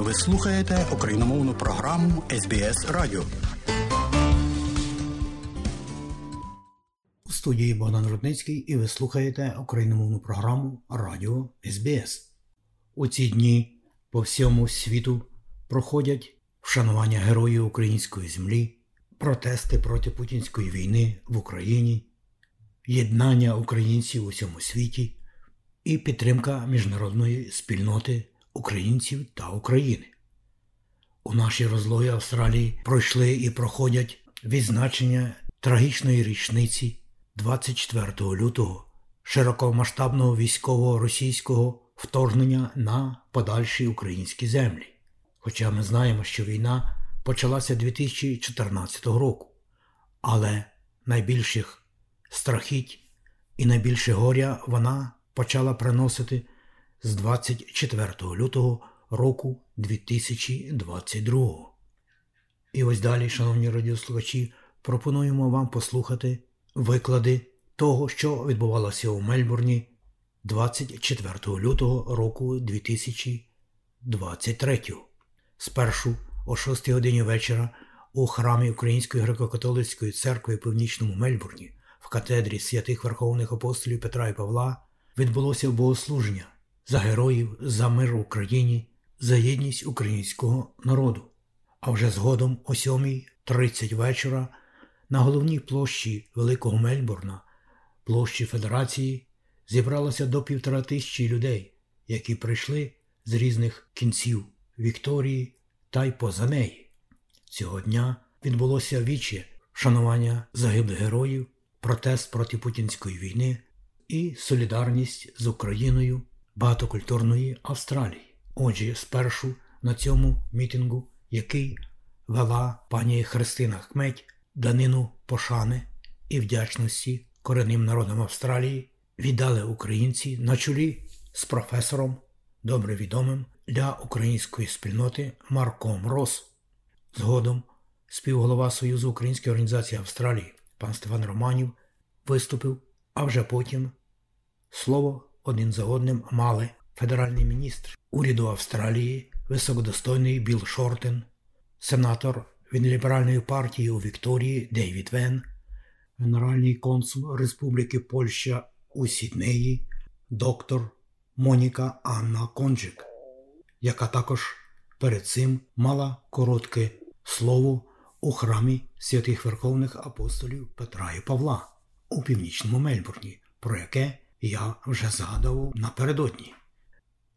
Ви слухаєте україномовну програму СБС Радіо. У студії Богдан Рудницький і ви слухаєте україномовну програму Радіо СБС. У ці дні по всьому світу проходять вшанування героїв української землі, протести проти путінської війни в Україні, єднання українців у всьому світі і підтримка міжнародної спільноти українців та України. У нашій розлогі Австралії пройшли і проходять відзначення трагічної річниці 24 лютого широкомасштабного військового російського вторгнення на подальші українські землі. Хоча ми знаємо, що війна почалася 2014 року, але найбільших страхіть і найбільше горя вона почала приносити з 24 лютого року 2022. І ось далі, шановні радіослухачі, пропонуємо вам послухати виклади того, що відбувалося у Мельбурні 24 лютого року 2023. Спершу о 6 годині вечора у храмі Української греко-католицької церкви в Північному Мельбурні в катедрі святих Верховних апостолів Петра і Павла відбулося богослуження за героїв, за мир в Україні, за єдність українського народу. А вже згодом о 7.30 вечора на головній площі Великого Мельбурна, площі Федерації, зібралося до півтора тисячі людей, які прийшли з різних кінців Вікторії та й поза неї. Цього дня відбулося віче шанування загиблих героїв, протест проти путінської війни і солідарність з Україною багатокультурної Австралії. Отже, спершу на цьому мітингу, який вела пані Христина Хметь, данину пошани і вдячності коренним народам Австралії, віддали українці на чолі з професором, добре відомим для української спільноти Марком Рос. Згодом співголова Союзу Української організації Австралії пан Стефан Романів виступив, а вже потім слово один за одним мали федеральний міністр. Уряду Австралії, високодостойний Білл Шортен, сенатор від ліберальної партії у Вікторії Дейвід Вен, генеральний консул Республіки Польща у Сіднеї, доктор Моніка Анна Конджик, яка також перед цим мала коротке слово у храмі святих Верховних апостолів Петра і Павла у північному Мельбурні, про яке я вже згадував напередодні.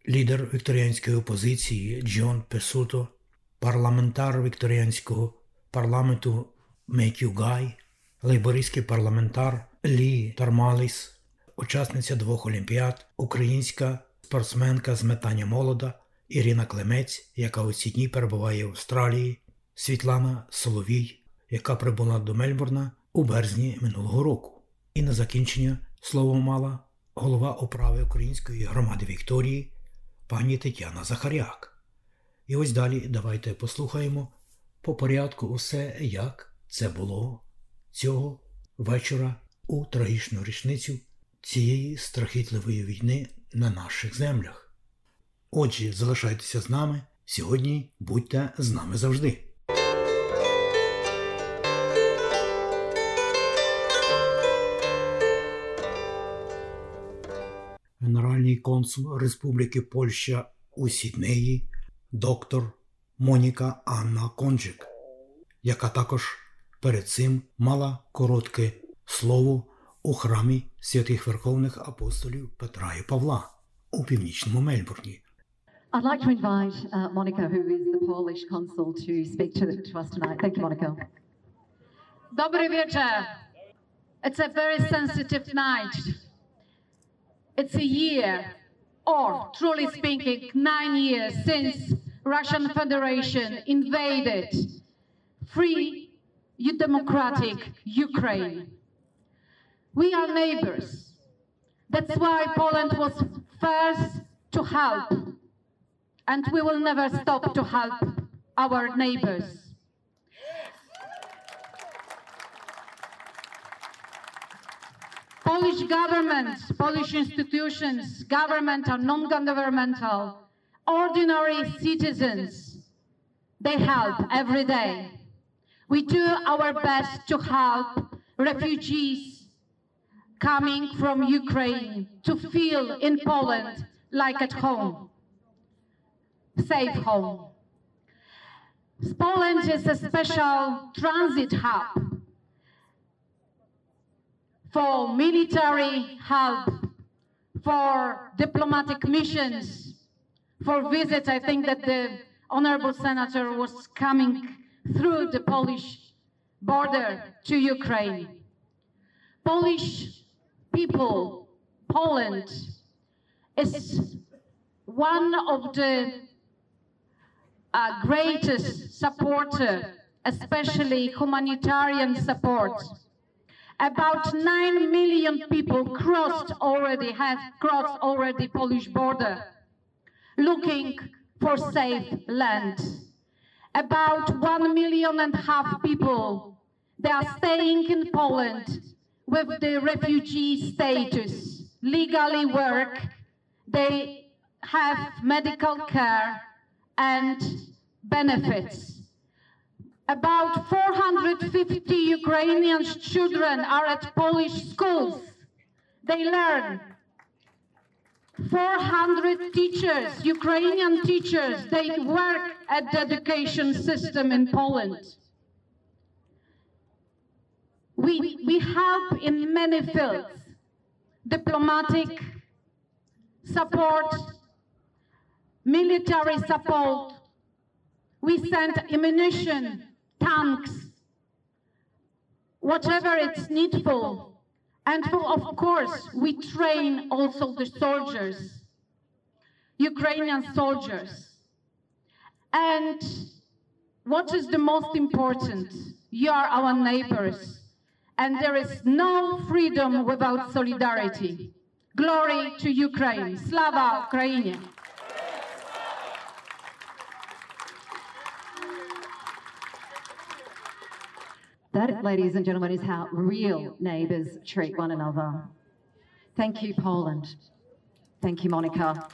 Лідер вікторіанської опозиції Джон Песуто, парламентар вікторіанського парламенту Меттю Гай, лейбористський парламентар Лі Тармаліс, учасниця двох олімпіад, українська спортсменка з метання молода Ірина Клемець, яка у ці дні перебуває в Австралії, Світлана Соловій, яка прибула до Мельбурна у березні минулого року. І на закінчення слово мала голова управи Української громади Вікторії пані Тетяна Захаряк. І ось далі давайте послухаємо по порядку усе, як це було цього вечора у трагічну річницю цієї страхітливої війни на наших землях. Отже, залишайтеся з нами сьогодні, будьте з нами завжди. Генеральний консул Республіки Польща у Сіднеї, доктор Моніка Анна Конджик, яка також перед цим мала коротке слово у храмі святих Верховних апостолів Петра і Павла у північному Мельбурні. I'd like to invite uh, Monica, who is the Polish consul, to speak to, to us tonight. Thank you, Monica. Dobry wieczór. It's a very sensitive night. It's a year, or truly speaking, nine years since Russian Federation invaded free democratic Ukraine. We are neighbors. That's why Poland was first to help, and we will never stop to help our neighbors. Polish government, Polish institutions, governmental, non-governmental, ordinary citizens. They help every day. We do our best to help refugees coming from Ukraine to feel in Poland like at home, safe home. Poland is a special transit hub for military help, for diplomatic missions, for visits. I think that the honorable senator was coming through the Polish border to Ukraine. Polish people, Poland, is one of the uh, greatest supporter, especially humanitarian support. About 9 million people crossed already, have crossed already Polish border, looking for safe land. About 1 million and a half people, they are staying in Poland with the refugee status, legally work, they have medical care and benefits. About 450 Ukrainian children are at Polish schools. They learn. 400 teachers, Ukrainian teachers, they work at the education system in Poland. We, we help in many fields diplomatic support, military support. We send ammunition, tanks, whatever it's needful. And for, of course, we train also the soldiers, Ukrainian soldiers. And what is the most important? You are our neighbors. And there is no freedom without solidarity. Glory to Ukraine. Slava Ukrainie. That, ladies and gentlemen, is how real neighbours treat one another. Thank you, Poland. Thank you, Monica.